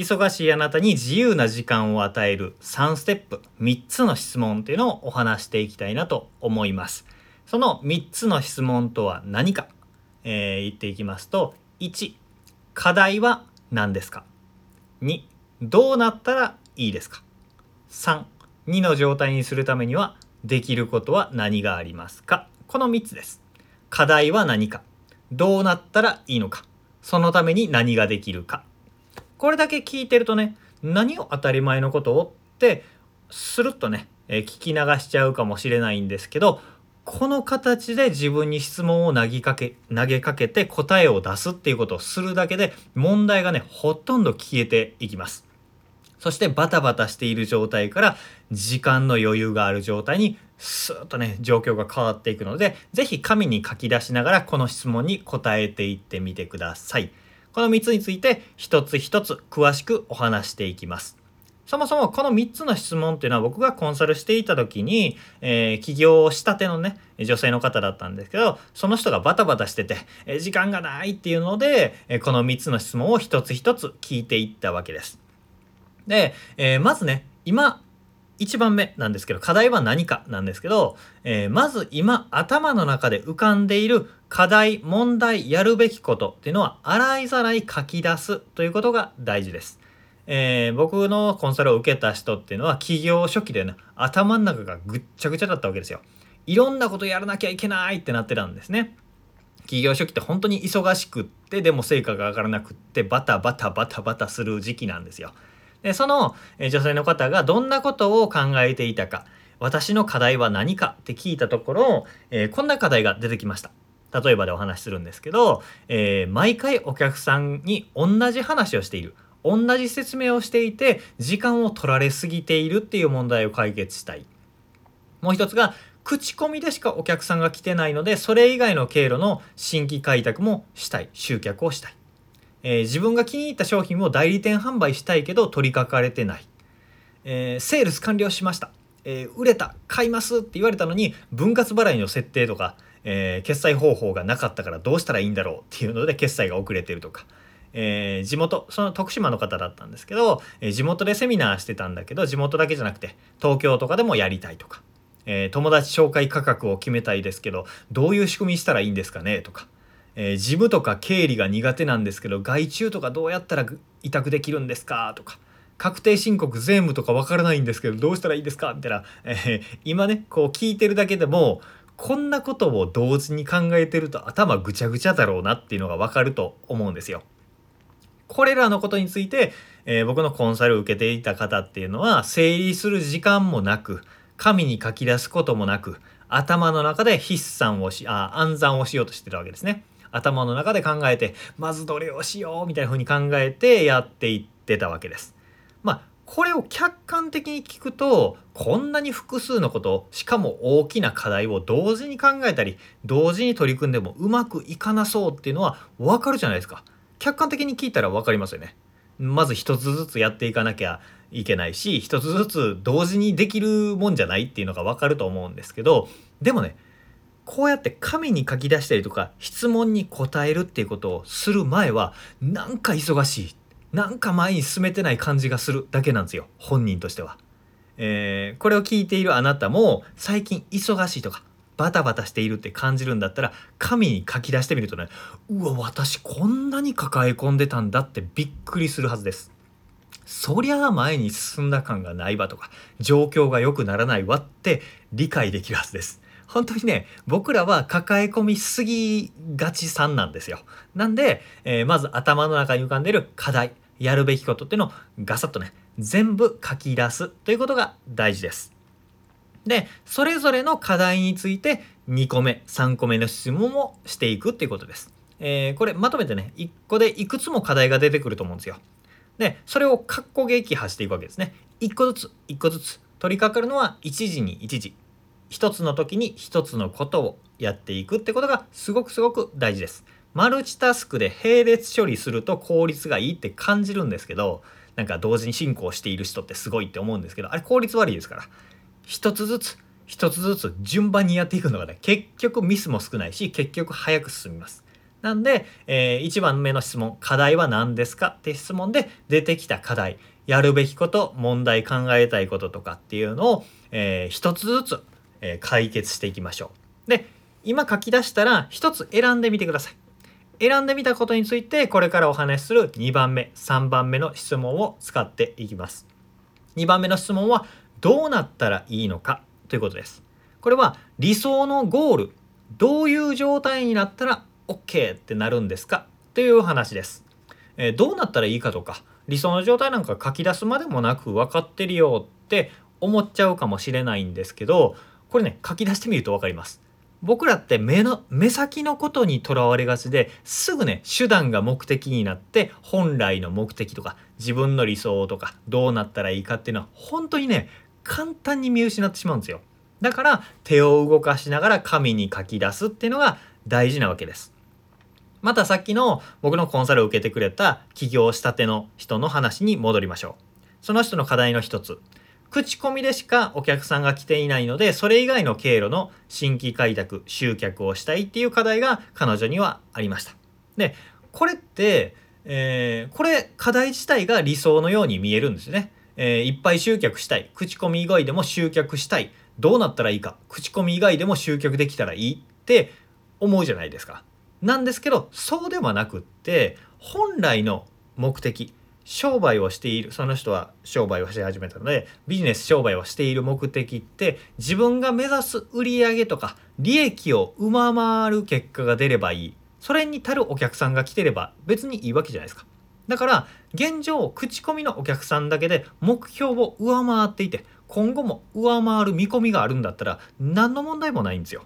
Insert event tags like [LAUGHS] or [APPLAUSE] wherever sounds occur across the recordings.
忙しいあなたに自由な時間を与える3ステップ、3つの質問っていうのをお話していきたいなと思います。その3つの質問とは何か、えー、言っていきますと、1、課題は何ですか ?2、どうなったらいいですか ?3、2の状態にするためにはできることは何がありますか？この3つです。課題は何か？どうなったらいいのか？そのために何ができるか？これだけ聞いてるとね何を当たり前のことをってスルッとね、え聞き流しちゃうかもしれないんですけどこの形で自分に質問を投げかけ投げかけて答えを出すっていうことをするだけで問題がねほとんど消えていきます。そしてバタバタしている状態から時間の余裕がある状態にスーッとね状況が変わっていくので是非紙に書き出しながらこの質問に答えていってみてください。この3つについて一つ一つ詳しくお話していきます。そもそもこの3つの質問っていうのは僕がコンサルしていた時に、えー、起業したてのね女性の方だったんですけどその人がバタバタしてて、えー、時間がないっていうので、えー、この3つの質問を一つ一つ聞いていったわけです。で、えまずね今1番目なんですけど課題は何かなんですけど、えー、まず今頭の中で浮かんでいる課題問題やるべきことっていうのは洗いざらい書き出すということが大事です。えー、僕のコンサルを受けた人っていうのは企業初期でね頭の中がぐっちゃぐちゃだったわけですよ。いろんなことやらなきゃいけないってなってたんですね。企業初期って本当に忙しくってでも成果が上がらなくってバタバタバタバタする時期なんですよ。でその女性の方がどんなことを考えていたか私の課題は何かって聞いたところ、えー、こんな課題が出てきました。例えばでお話しするんですけど、えー、毎回お客さんに同じ話をしている。同じ説明をしていて時間を取られすぎているっていう問題を解決したい。もう一つが口コミでしかお客さんが来てないのでそれ以外の経路の新規開拓もしたい。集客をしたい。えー、自分が気に入った商品を代理店販売したいけど取りかかれてない、えー、セールス完了しました、えー、売れた買いますって言われたのに分割払いの設定とか、え決済方法がなかったからどうしたらいいんだろうっていうので決済が遅れてるとか。え、地元その徳島の方だったんですけど、え、地元でセミナーしてたんだけど地元だけじゃなくて東京とかでもやりたいとか、え、友達紹介価格を決めたいですけどどういう仕組みしたらいいんですかねとか、えー、事務とか経理が苦手なんですけど外注とかどうやったら委託できるんですか？とか確定申告税務とかわからないんですけどどうしたらいいですか？みたいな、えー、今ねこう聞いてるだけでもこんなことを同時に考えてると頭ぐちゃぐちゃだろうなっていうのがわかると思うんですよ。これらのことについて、えー、僕のコンサルを受けていた方っていうのは整理する時間もなく紙に書き出すこともなく頭の中で筆算をしあ暗算をしようとしてるわけですね。頭の中で考えてまずどれをしようみたいな風に考えてやっていってたわけです。まあこれを客観的に聞くとこんなに複数のことしかも大きな課題を同時に考えたり同時に取り組んでもうまくいかなそうっていうのは分かるじゃないですか。客観的に聞いたら分かりますよね。まず一つずつやっていかなきゃいけないし一つずつ同時にできるもんじゃないっていうのが分かると思うんですけどでもねこうやって紙に書き出したりとか質問に答えるっていうことをする前はなんか忙しいなんか前に進めてない感じがするだけなんですよ本人としては。えー、これを聞いているあなたも最近忙しいとかバタバタしているって感じるんだったら紙に書き出してみるとねうわ私こんなに抱え込んでたんだってびっくりするはずです。そりゃあ前に進んだ感がないわとか状況が良くならないわって理解できるはずです。本当にね、僕らは抱え込みすぎがちさんなんですよ。なんで、えー、まず頭の中に浮かんでいる課題、やるべきことっていうのをガサッとね、全部書き出すということが大事です。で、それぞれの課題について2個目、3個目の質問をしていくっていうことです。えー、これまとめてね、1個でいくつも課題が出てくると思うんですよ。で、それを括弧撃破していくわけですね。1個ずつ、1個ずつ。取り掛かるのは1時に1時。一つの時に一つのことをやっていくってことがすごくすごく大事です。マルチタスクで並列処理すると効率がいいって感じるんですけどなんか同時に進行している人ってすごいって思うんですけどあれ効率悪いですから一つずつ一つずつ順番にやっていくのがね結局ミスも少ないし結局早く進みますなんで、えー、1番目の質問「課題は何ですか?」って質問で出てきた課題やるべきこと問題考えたいこととかっていうのを、えー、一つずつ、えー、解決していきましょう。で今書き出したら一つ選んでみてください。選んでみたことについてこれからお話しする2番目3番目の質問を使っていきます。2番目の質問はどうなったらいいのかということです。これは理想のゴールどういう状態になったら OK ってなるんですかという話です。えー、どうなったらいいかとか理想の状態なんか書き出すまでもなく分かってるよって思っちゃうかもしれないんですけどこれね書き出してみると分かります。僕らって目の目先のことにとらわれがちですぐね手段が目的になって本来の目的とか自分の理想とかどうなったらいいかっていうのは本当にね簡単に見失ってしまうんですよ。だから手を動かしながら紙に書き出すっていうのが大事なわけです。またさっきの僕のコンサルを受けてくれた起業したての人の話に戻りましょう。その人の課題の一つ。口コミでしかお客さんが来ていないのでそれ以外の経路の新規開拓集客をしたいっていう課題が彼女にはありました。でこれって、えー、これ課題自体が理想のように見えるんですね、えー、いっぱい集客したい。口コミ以外でも集客したい。どうなったらいいか。口コミ以外でも集客できたらいいって思うじゃないですか。なんですけどそうではなくって本来の目的商売をしているその人は商売をし始めたのでビジネス商売をしている目的って自分が目指す売上とか利益を上回る結果が出ればいい。それに足るお客さんが来てれば別にいいわけじゃないですか。だから現状口コミのお客さんだけで目標を上回っていて今後も上回る見込みがあるんだったら何の問題もないんですよ。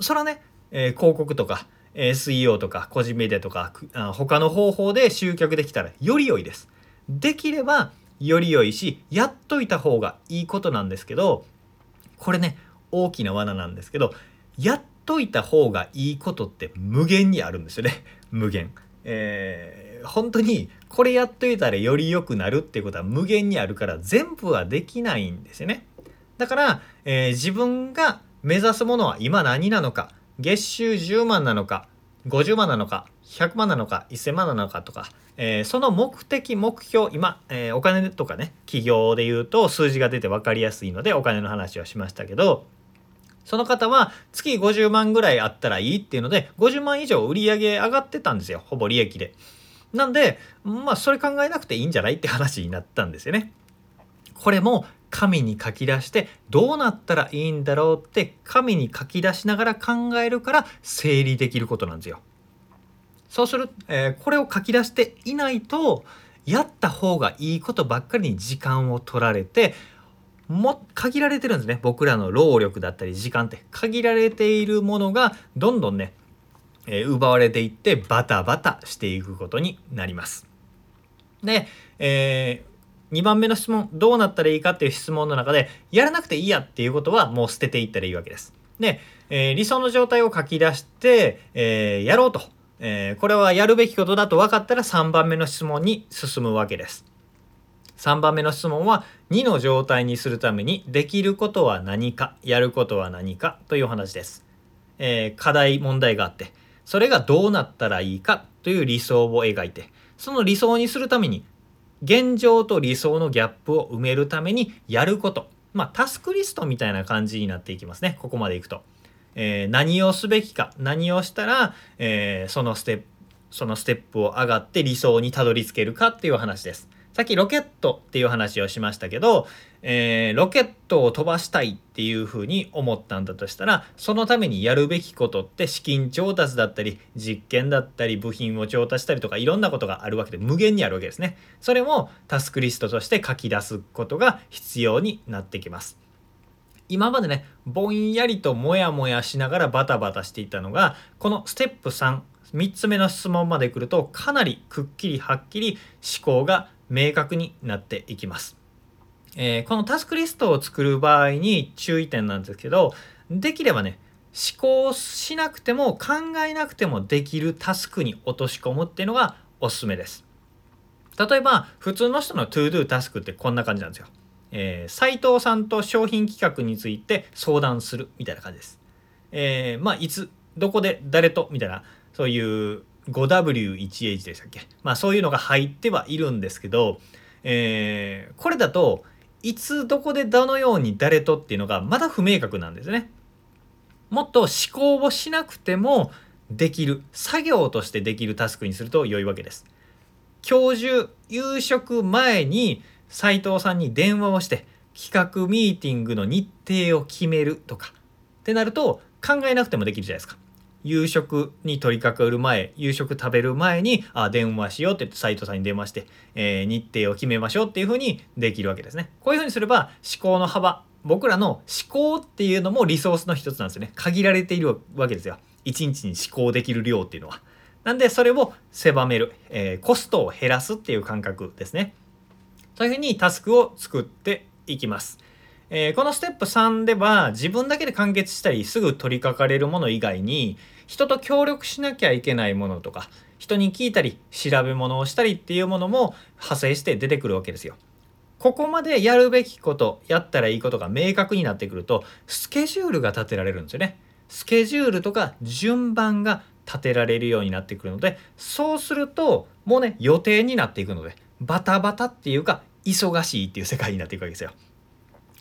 それはね、えー、広告とか SEO とか個人メディアとか他の方法で集客できたらより良いです。できればより良いしやっといた方がいいことなんですけどこれね大きな罠なんですけどやっといた方がいいことって無限にあるんですよね [LAUGHS] 無限。えー、本当にこれやっといたらより良くなるっていうことは無限にあるから全部はできないんですよね。だから、えー、自分が目指すものは今何なのか月収10万なのか50万なのか100万なのか1000万なのかとか、えー、その目的目標今、えー、お金とかね企業で言うと数字が出て分かりやすいのでお金の話をしましたけどその方は月50万ぐらいあったらいいっていうので50万以上売り上げ上がってたんですよほぼ利益で。なんでまあそれ考えなくていいんじゃないって話になったんですよね。これも紙に書き出してどうなったらいいんだろうって紙に書き出しながら考えるから整理できることなんですよ。そうする、えー、これを書き出していないとやった方がいいことばっかりに時間を取られても限られてるんですね僕らの労力だったり時間って限られているものがどんどんね、えー、奪われていってバタバタしていくことになります。で、えー2番目の質問どうなったらいいかっていう質問の中でやらなくていいやっていうことはもう捨てていったらいいわけです。で、えー、理想の状態を書き出して、えー、やろうと、えー、これはやるべきことだと分かったら3番目の質問に進むわけです。3番目の質問は2の状態にするためにできることは何かやることは何かという話です。え課題問題があってそれがどうなったらいいかという理想を描いてその理想にするために現状と理想のギャップを埋めるためにやること。まあ、タスクリストみたいな感じになっていきますね。ここまでいくと。えー、何をすべきか、何をしたら、えー、そのステップ、そのステップを上がって理想にたどり着けるかっていう話です。さっきロケットっていう話をしましたけど、えー、ロケットを飛ばしたいっていうふうに思ったんだとしたらそのためにやるべきことって資金調達だったり実験だったり部品を調達したりとかいろんなことがあるわけで無限にあるわけですね。それもタスクリストとして書き出すことが必要になってきます。今までねぼんやりとモヤモヤしながらバタバタしていたのがこのステップ3 3つ目の質問まで来るとかなりくっきりはっきり思考が明確になっていきます。えー、このタスクリストを作る場合に注意点なんですけどできればね思考しなくても考えなくてもできるタスクに落とし込むっていうのがおすすめです。例えば普通の人の ToDo タスクってこんな感じなんですよ。えー、斉藤さんと商品企画について相談するみたいな感じです。えー、まあいつどこで誰とみたいなそういう 5W1H でしたっけ？まあそういうのが入ってはいるんですけど、えー、これだといつどこでどのように誰とっていうのがまだ不明確なんですね。もっと思考をしなくてもできる作業としてできるタスクにすると良いわけです。今日中夕食前に斉藤さんに電話をして企画ミーティングの日程を決めるとかってなると考えなくてもできるじゃないですか。夕食に取り掛かる前夕食食べる前にあ電話しようって言って斉藤さんに電話して、えー、日程を決めましょうっていうふうにできるわけですね。こういうふうにすれば思考の幅僕らの思考っていうのもリソースの一つなんですよね。限られているわけですよ。一日に思考できる量っていうのは。なんでそれを狭める、えー、コストを減らすっていう感覚ですね。そういうふうにタスクを作っていきます。えー、このステップ3では自分だけで完結したりすぐ取り掛かれるもの以外に人と協力しなきゃいけないものとか人に聞いたり調べ物をしたりっていうものも派生して出てくるわけですよ。ここまでやるべきことやったらいいことが明確になってくるとスケジュールが立てられるんですよね。スケジュールとか順番が立てられるようになってくるのでそうするともうね予定になっていくのでバタバタっていうか忙しいっていう世界になっていくわけですよ。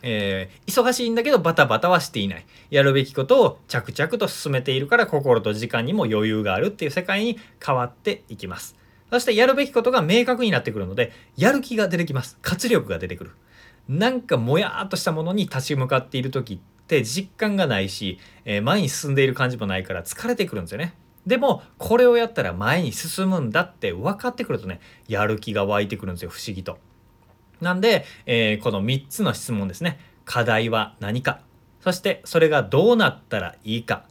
えー、忙しいんだけどバタバタはしていない。やるべきことを着々と進めているから心と時間にも余裕があるっていう世界に変わっていきます。そしてやるべきことが明確になってくるのでやる気が出てきます。活力が出てくる。なんかもやーっとしたものに立ち向かっている時って実感がないし、えー、前に進んでいる感じもないから疲れてくるんですよね。でもこれをやったら前に進むんだって分かってくるとねやる気が湧いてくるんですよ不思議と。なんで、えー、この3つの質問ですね。課題は何か。そしてそれがどうなったらいいか。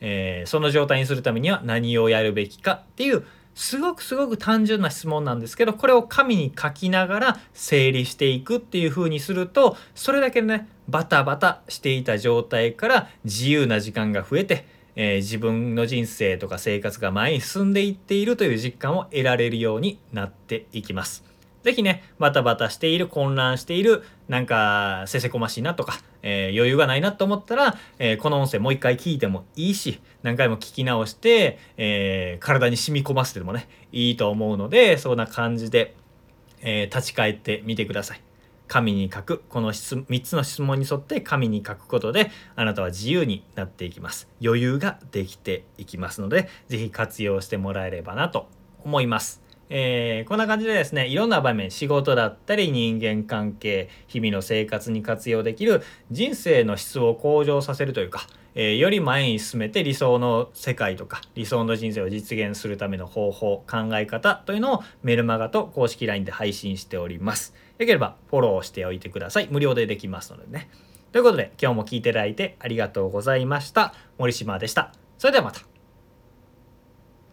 えー、その状態にするためには何をやるべきかっていうすごくすごく単純な質問なんですけどこれを紙に書きながら整理していくっていう風にするとそれだけねバタバタしていた状態から自由な時間が増えて、えー、自分の人生とか生活が前に進んでいっているという実感を得られるようになっていきます。ぜひね、バタバタしている、混乱している、なんか、せせこましいなとか、えー、余裕がないなと思ったら、えー、この音声もう一回聞いてもいいし、何回も聞き直して、えー、体に染み込ませてもね、いいと思うので、そんな感じで、え立ち返ってみてください。紙に書く。この3つの質問に沿って紙に書くことで、あなたは自由になっていきます。余裕ができていきますので、是非活用してもらえればなと思います。えー、こんな感じでですねいろんな場面仕事だったり人間関係日々の生活に活用できる人生の質を向上させるというか、えー、より前に進めて理想の世界とか理想の人生を実現するための方法考え方というのをメルマガと公式 LINE で配信しております。よければフォローしておいてください。無料でできますのでね。ということで今日も聞いていただいてありがとうございました。森島でした。それではまた。